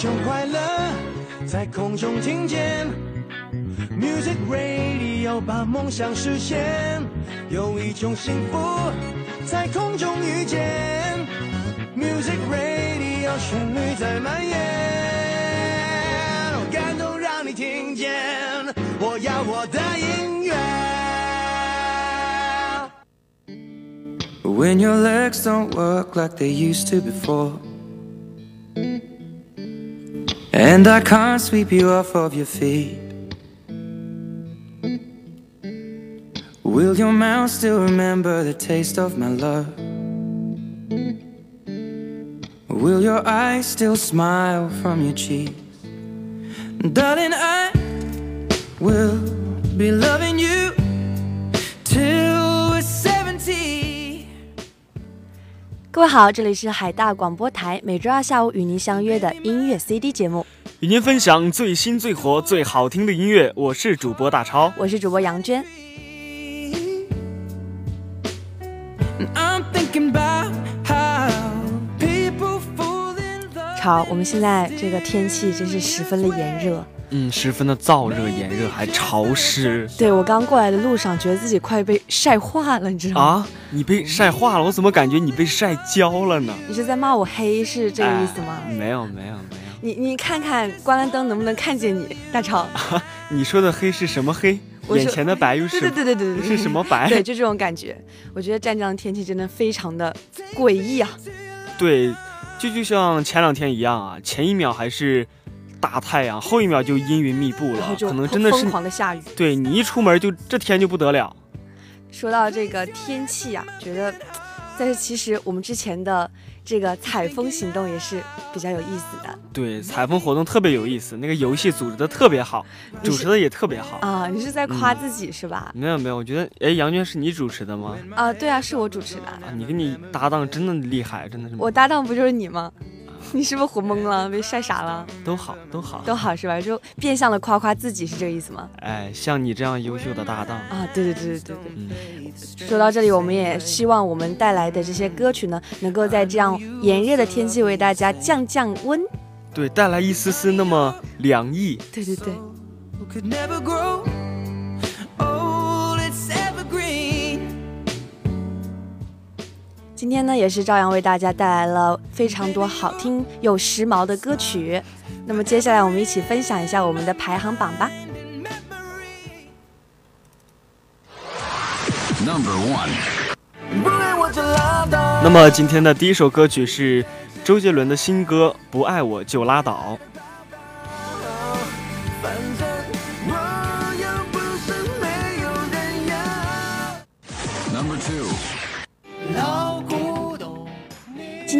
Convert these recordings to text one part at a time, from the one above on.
种快乐在空中听见，Music Radio 把梦想实现，有一种幸福在空中遇见，Music Radio 旋律在蔓延，感动让你听见，我要我的音乐。When your legs don't work like they used to before. And I can't sweep you off of your feet. Will your mouth still remember the taste of my love? Will your eyes still smile from your cheeks? Darling, I will be loving you till 各位好，这里是海大广播台，每周二下午与您相约的音乐 CD 节目，与您分享最新、最火、最好听的音乐。我是主播大超，我是主播杨娟。超，我们现在这个天气真是十分的炎热。嗯，十分的燥热、炎热，还潮湿对我刚过来的路上，觉得自己快被晒化了，你知道吗？啊！你被晒化了，我怎么感觉你被晒焦了呢？你是在骂我黑，是这个意思吗？哎没有，没有，没有。你你看看关了灯能不能看见你，大超？你说的黑是什么黑？眼前的白又是对对对对对对，是什么白？对，就这种感觉。我觉得湛江的天气真的非常的诡异啊！对，就就像前两天一样啊，前一秒还是大太阳，后一秒就阴云密布了，可能真的是疯狂的下雨。对你一出门就这天就不得了。说到这个天气啊，觉得，但是其实我们之前的这个采风行动也是比较有意思的对，采风活动特别有意思，那个游戏组织的特别好，主持的也特别好。啊。你是在夸自己是吧？没有没有，我觉得，哎，杨娟是你主持的吗？啊，对啊，是我主持的。啊，你跟你搭档真的厉害，真的是我搭档不就是你吗？你是不是活懵了？被晒傻了？都好都好都好是吧？就变相的夸夸自己是这个意思吗？哎，像你这样优秀的搭档，啊，对对对对对对。嗯，说到这里，我们也希望我们带来的这些歌曲呢，能够在这样炎热的天气为大家降降温。对，带来一丝丝那么凉意。对对对，今天呢也是照样为大家带来了非常多好听又时髦的歌曲。那么接下来我们一起分享一下我们的排行榜吧。Number one. 不爱我就拉倒。那么今天的第一首歌曲是周杰伦的新歌《不爱我就拉倒》。反正我又不是没有人要。Number two.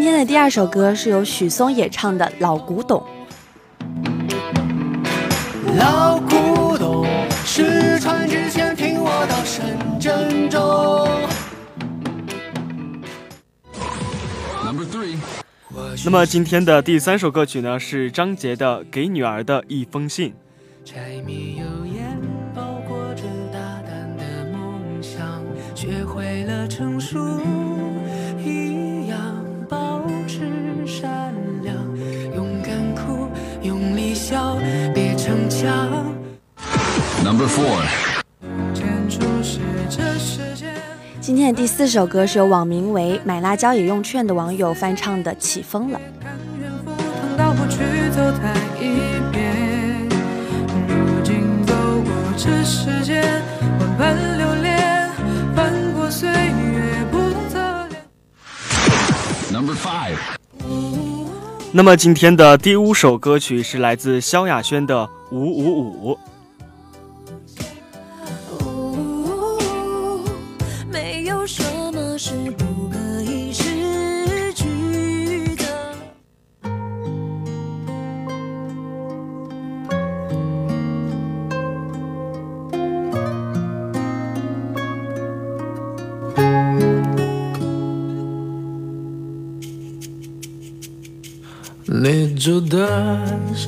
天的第二首歌是由许嵩演唱的《老古董》。老古董，失传之前听我到深圳中。Number three. 那么今天的第三首歌曲呢是张杰的《给女儿的一封信》。柴米油盐 Number four. 今天的第四首歌是由网名为“买辣椒也用券”的网友翻唱的《起风了》。看远赴汤蹈火去走它一遍。如今走过这世间，万般流连，翻过岁月不择恋。Number five. 那么今天的第五首歌曲是来自萧亚轩的《五五五》。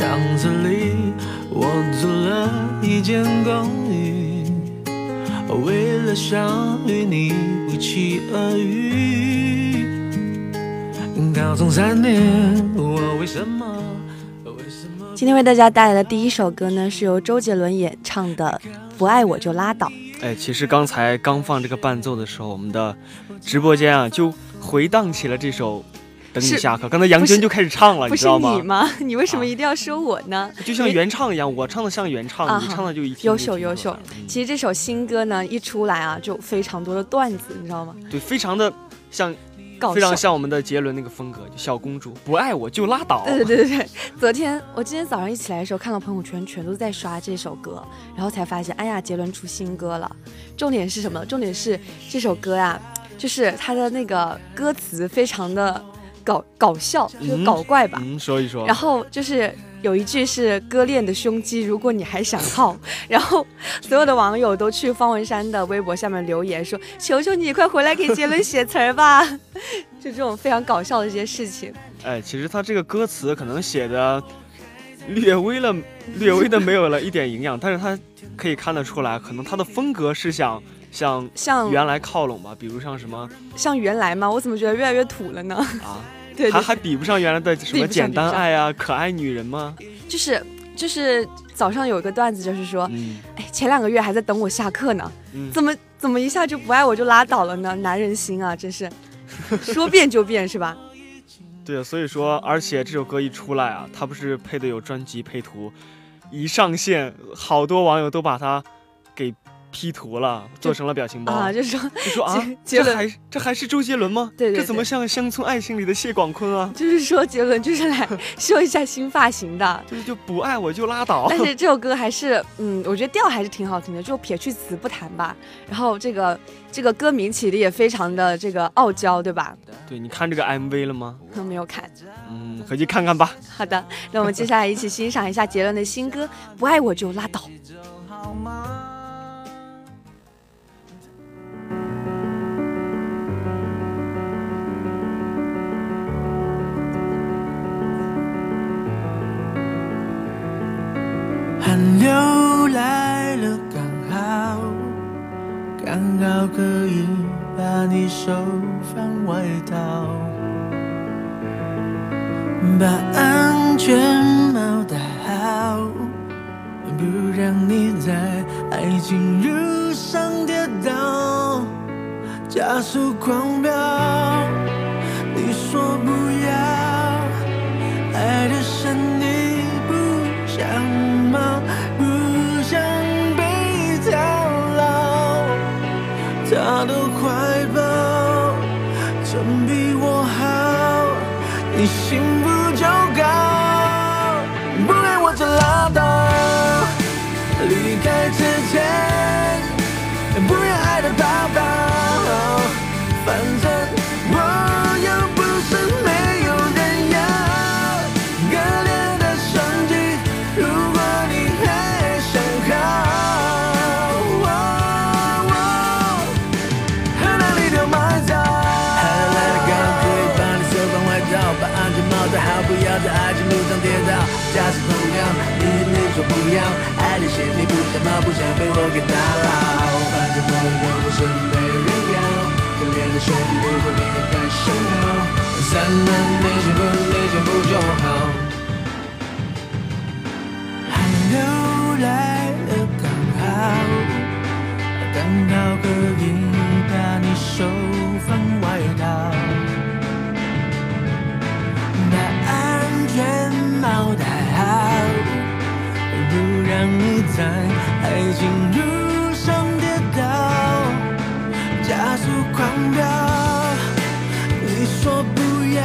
巷子里，我租了一间公寓，为了想与你不期而遇。高中三年，我为什么？为今天为大家带来的第一首歌呢，是由周杰伦演唱的《不爱我就拉倒》。哎，其实刚才刚放这个伴奏的时候，我们的直播间啊就回荡起了这首《等你下课》。刚才杨不是娟就开始唱了，不是你知道吗？你吗？你为什么啊一定要说我呢？就像原唱一样，我唱的像原唱，啊你唱的就一听优秀优秀其实这首新歌呢一出来啊，就非常多的段子，你知道吗？对，非常的像。非常像我们的杰伦那个风格，就小公主不爱我就拉倒。对对对对对，昨天我今天早上一起来的时候，看到朋友圈全都在刷这首歌，然后才发现，哎呀，杰伦出新歌了。重点是什么？重点是这首歌呀、就是它的那个歌词非常的搞搞笑，就搞怪吧。嗯，说一说。然后就是有一句是割裂的胸肌，如果你还想靠，然后所有的网友都去方文山的微博下面留言说：“求求你快回来给杰伦写词儿吧！” 就这种非常搞笑的一些事情。哎，其实他这个歌词可能写的略微了，略微的没有了一点营养，但是他可以看得出来，可能他的风格是想向像原来靠拢吧，比如像什么像原来吗？我怎么觉得越来越土了呢？啊，对对，还还比不上原来的什么简单爱啊、可爱女人吗？就是就是早上有一个段子，就是说，嗯哎，前两个月还在等我下课呢，嗯，怎么怎么一下就不爱我就拉倒了呢？男人心啊，真是 说变就变是吧？对啊，所以说，而且这首歌一出来啊，它不是配的有专辑配图，一上线，好多网友都把它给 P 图了，做成了表情包，啊，就是说就说啊，杰伦这还这还是周杰伦吗？对对这怎么像《乡村爱情》里的谢广坤啊？就是说杰伦就是来秀一下新发型的。就是就不爱我就拉倒。但是这首歌还是，嗯，我觉得调还是挺好听的，就撇去词不谈吧。然后这个这个歌名起的也非常的这个傲娇，对吧？对，你看这个 MV 了吗？都没有看。嗯，回去看看吧。好的，那我们接下来一起欣赏一下杰伦的新歌《不爱我就拉倒》。好吗？人流来了，刚好，刚好可以把你手放外套，把安全帽戴好。不让你在爱情路上跌倒，加速狂飙。你说不爱情路上跌倒。假使同样，你你说不要，爱的线你不想吗？不想被我给打扰。反正我又不是没人要，可怜的兄弟，如果你还想好，三人你幸福你幸福就好。寒流来了，刚好。刚好可以把你手放外套，安全帽戴好，不让你在爱情路上跌倒，加速狂飙。你说不要，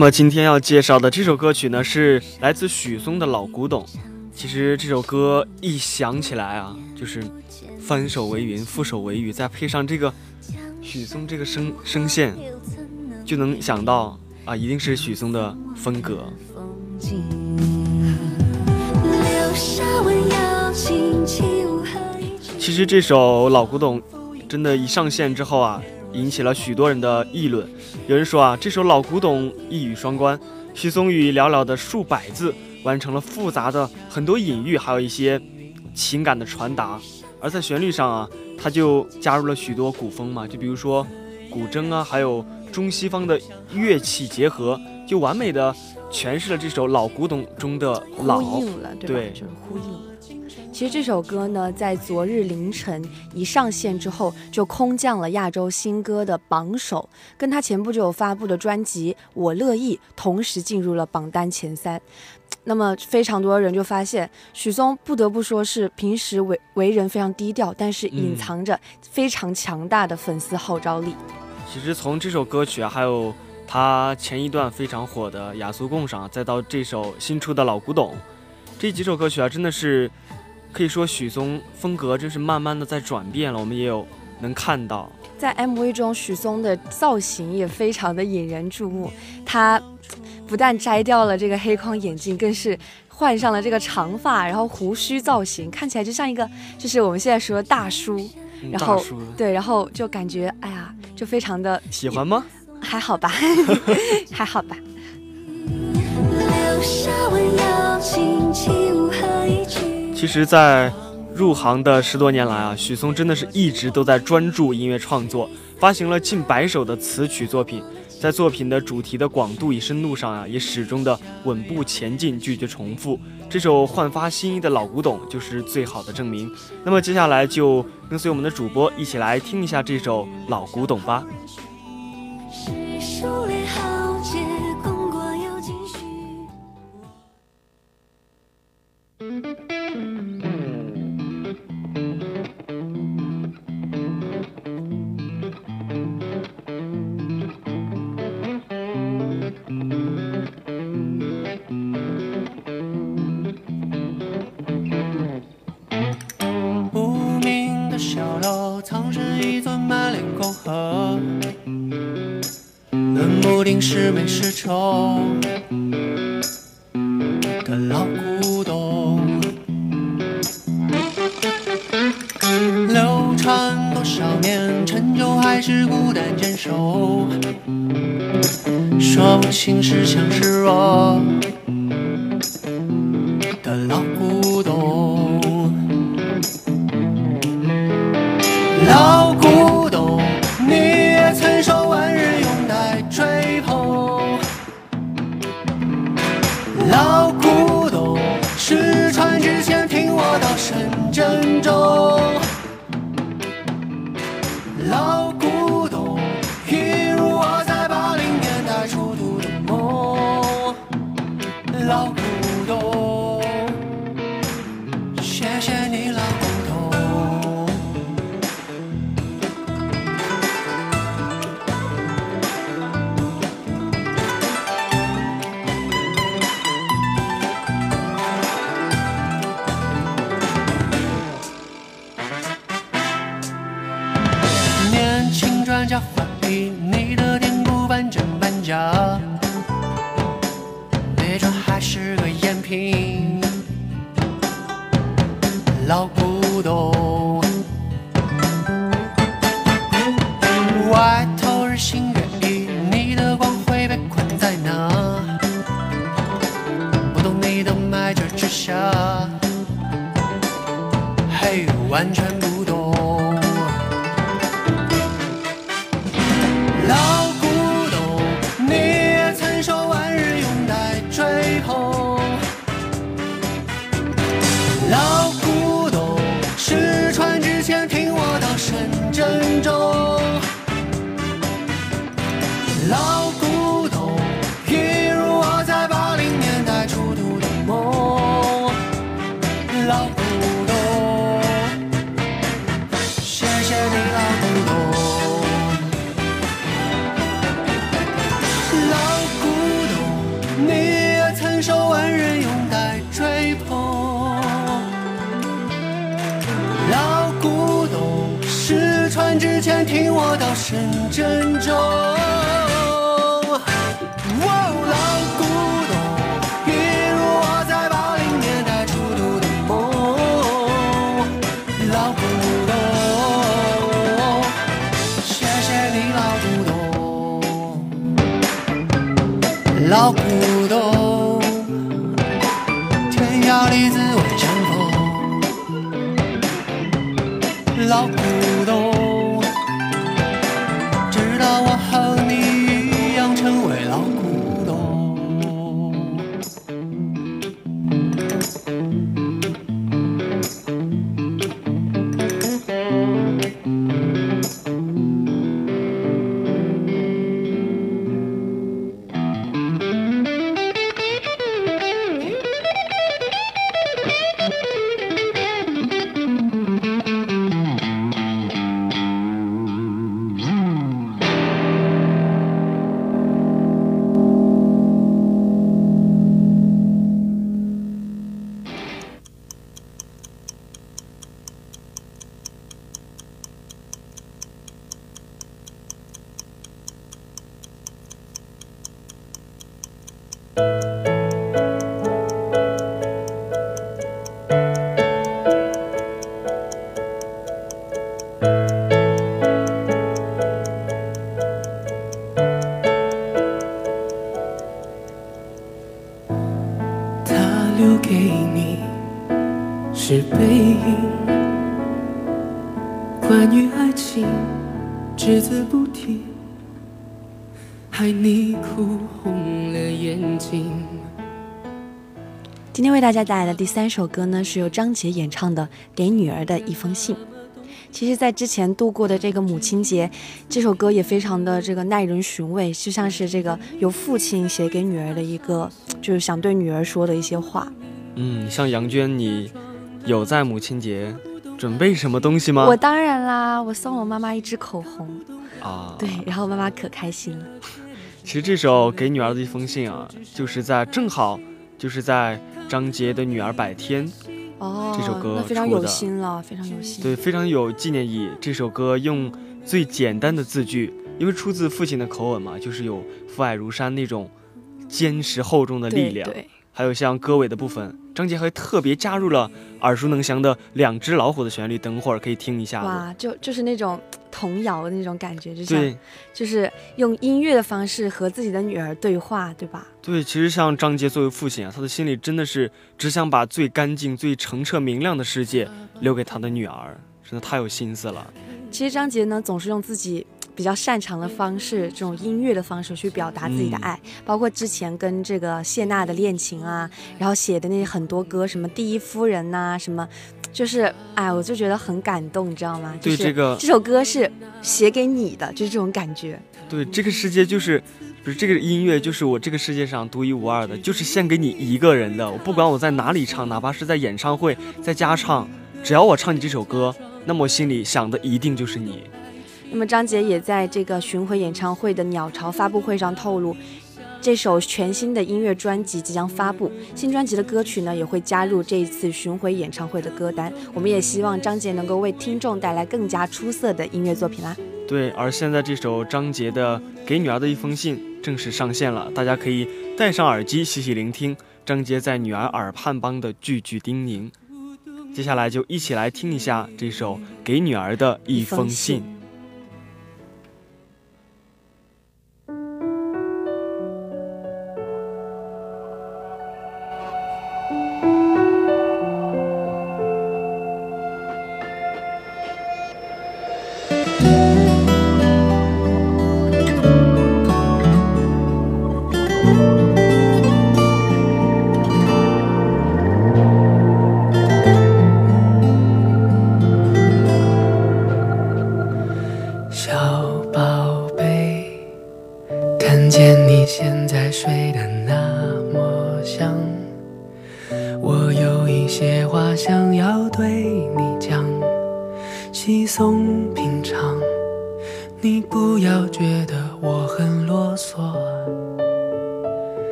那么今天要介绍的这首歌曲呢，是来自许嵩的老古董。其实这首歌一想起来啊，就是翻手为云，覆手为雨，再配上这个许嵩这个声声线，就能想到啊，一定是许嵩的风格。其实这首老古董，真的，一上线之后啊，引起了许多人的议论。有人说啊，这首老古董一语双关，许嵩以寥寥的数百字完成了复杂的很多隐喻，还有一些情感的传达。而在旋律上啊，他就加入了许多古风嘛，就比如说古筝啊，还有中西方的乐器结合，就完美的诠释了这首老古董中的老。呼应了，对吧？对就是呼应了。其实这首歌呢，在昨日凌晨一上线之后，就空降了亚洲新歌的榜首，跟他前不久发布的专辑《我乐意》同时进入了榜单前三。那么非常多人就发现，许嵩不得不说是平时为为人非常低调，但是隐嗯藏着非常强大的粉丝号召力。其实从这首歌曲啊，还有他前一段非常火的《雅俗共赏》，再到这首新出的《老古董》，这几首歌曲啊，真的是可以说许嵩风格真是慢慢的在转变了。我们也有能看到，在 MV 中，许嵩的造型也非常的引人注目。他不但摘掉了这个黑框眼镜，更是换上了这个长发，然后胡须造型，看起来就像一个就是我们现在说的大叔。嗯然后对，然后就感觉哎呀，就非常的喜欢吗？还好吧，还好吧。留下温柔轻轻和一句其实，在入行的十多年来啊，许嵩真的是一直都在专注音乐创作，发行了近百首的词曲作品，在作品的主题的广度与深度上啊，也始终的稳步前进，拒绝重复。这首焕发新意的老古董就是最好的证明。那么接下来就跟随我们的主播一起来听一下这首老古董吧。大家带来的第三首歌呢，是由张杰演唱的《给女儿的一封信》。其实，在之前度过的这个母亲节，这首歌也非常的这个耐人寻味，就像是这个由父亲写给女儿的一个，就是想对女儿说的一些话。嗯，像杨娟，你有在母亲节准备什么东西吗？我当然啦，我送我妈妈一支口红，啊，对，然后妈妈可开心了。其实这首《给女儿的一封信》啊，就是在正好就是在张杰的女儿百天，哦，这首歌非常有出的心了，非常有心。对，非常有纪念意义。这首歌用最简单的字句，因为出自父亲的口吻嘛，就是有父爱如山那种坚实厚重的力量。对对，还有像歌尾的部分，张杰还特别加入了耳熟能详的两只老虎的旋律，等会儿可以听一下。哇，就就是那种童谣的那种感觉，就像对就是用音乐的方式和自己的女儿对话，对吧？对，其实像张杰作为父亲啊，他的心里真的是只想把最干净、最澄澈明亮的世界留给他的女儿，真的太有心思了。其实张杰呢，总是用自己比较擅长的方式，这种音乐的方式去表达自己的嗯爱，包括之前跟这个谢娜的恋情啊，然后写的那些很多歌，什么第一夫人呐、什么，就是哎，我就觉得很感动，你知道吗？就是对这个这首歌是写给你的，就是这种感觉。对，这个世界就是，不是这个音乐就是我这个世界上独一无二的，就是献给你一个人的。我不管我在哪里唱，哪怕是在演唱会、在家唱，只要我唱你这首歌，那么我心里想的一定就是你。那么张杰也在这个巡回演唱会的鸟巢发布会上透露，这首全新的音乐专辑即将发布，新专辑的歌曲呢也会加入这一次巡回演唱会的歌单。我们也希望张杰能够为听众带来更加出色的音乐作品啦。对，而现在这首张杰的《给女儿的一封信》正式上线了，大家可以戴上耳机细细聆听张杰在女儿耳畔帮的句句叮咛。接下来就一起来听一下这首《给女儿的一封信》。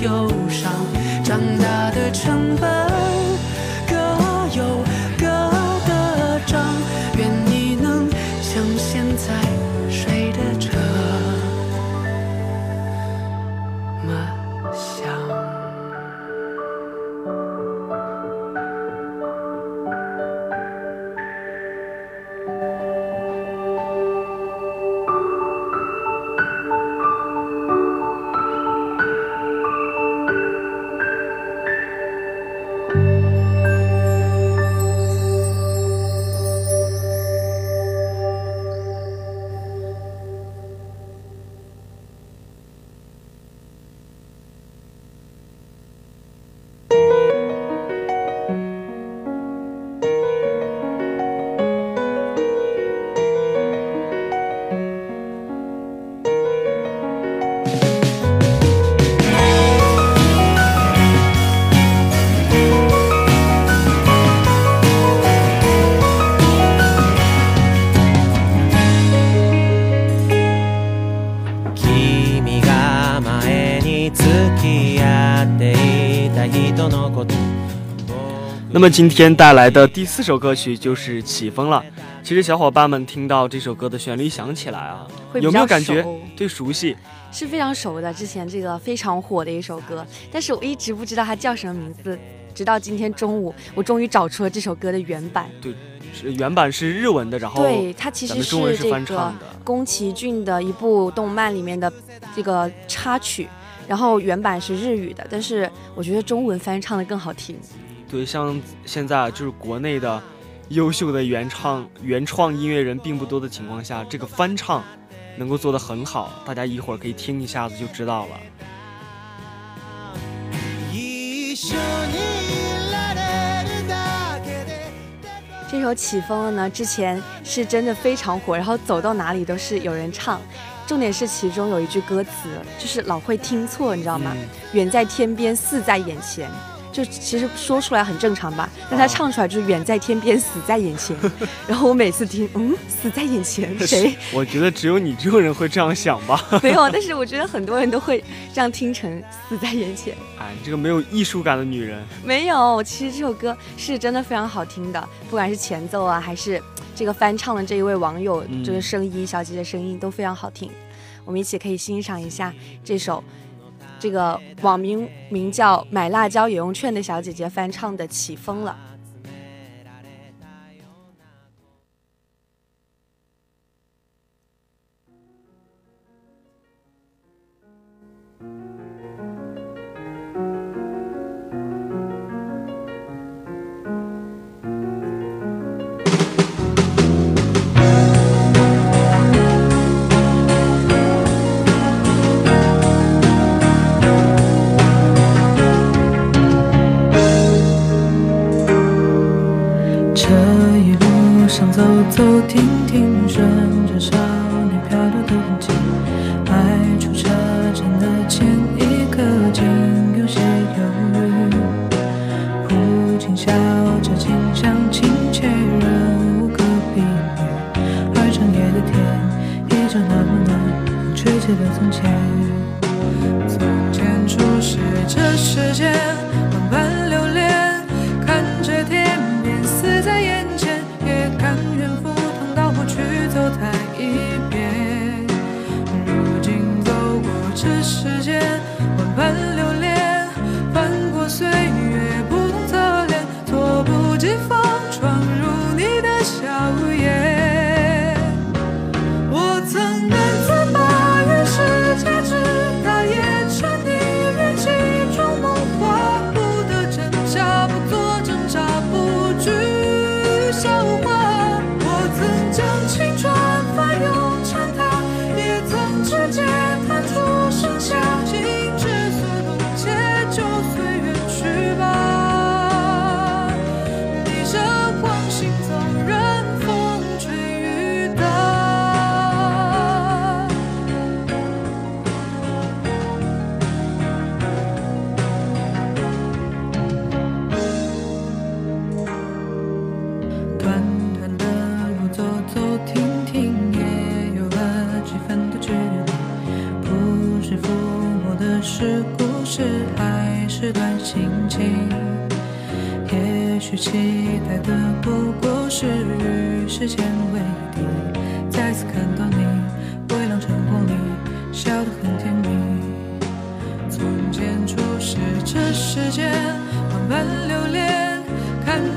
忧伤，长大的成本那么今天带来的第四首歌曲就是《起风了》。其实小伙伴们听到这首歌的旋律响起来啊，有没有感觉熟对熟悉？是非常熟的，之前这个非常火的一首歌，但是我一直不知道它叫什么名字，直到今天中午，我终于找出了这首歌的原版。对原版是日文的，然后对，它其实是这个。宫崎骏的一部动漫里面的这个插曲，然后原版是日语的，但是我觉得中文翻唱的更好听。对，像现在就是国内的优秀的原唱原创音乐人并不多的情况下，这个翻唱能够做得很好，大家一会儿可以听一下子就知道了。一緒にいられるだけで这首起风了呢，之前是真的非常火，然后走到哪里都是有人唱。重点是其中有一句歌词，就是老会听错，你知道吗？嗯远在天边，似在眼前。 就其实说出来很正常吧，但他唱出来就是远在天边，死在眼前。然后我每次听，嗯，死在眼前，谁？我觉得只有你这种人会这样想吧。没有，但是我觉得很多人都会这样听成死在眼前。哎，你这个没有艺术感的女人。没有，其实这首歌是真的非常好听的，不管是前奏啊，还是这个翻唱的这一位网友嗯这个声音，小姐姐声音都非常好听。我们一起可以欣赏一下这首这个网名名叫“买辣椒也用券”的小姐姐翻唱的《起风了》。走停停，顺着山。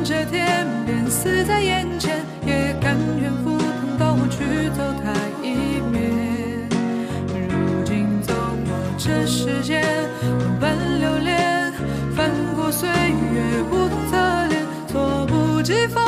看着天边死在眼前，也甘愿赴汤蹈火去走它一遍。如今走过这世间，万般流连，翻过岁月不同侧脸，措不及防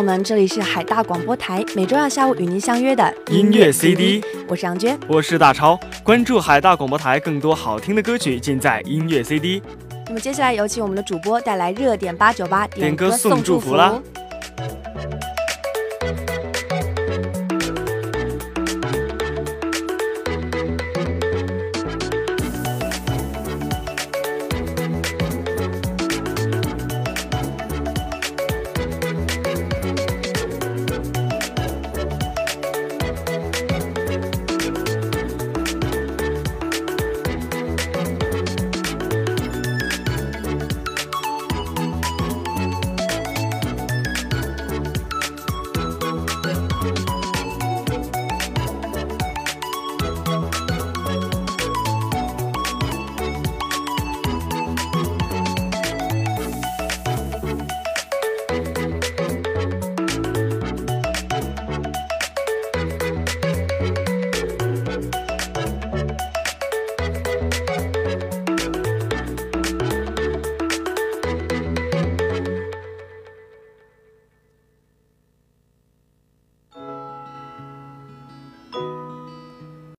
友们，这里是海大广播台，每周二下午与您相约的音乐 CD，我是杨娟。我是大超，关注海大广播台，更多好听的歌曲尽在音乐 CD。那么接下来有请我们的主播带来热点八九八点歌歌送祝祝福啦。福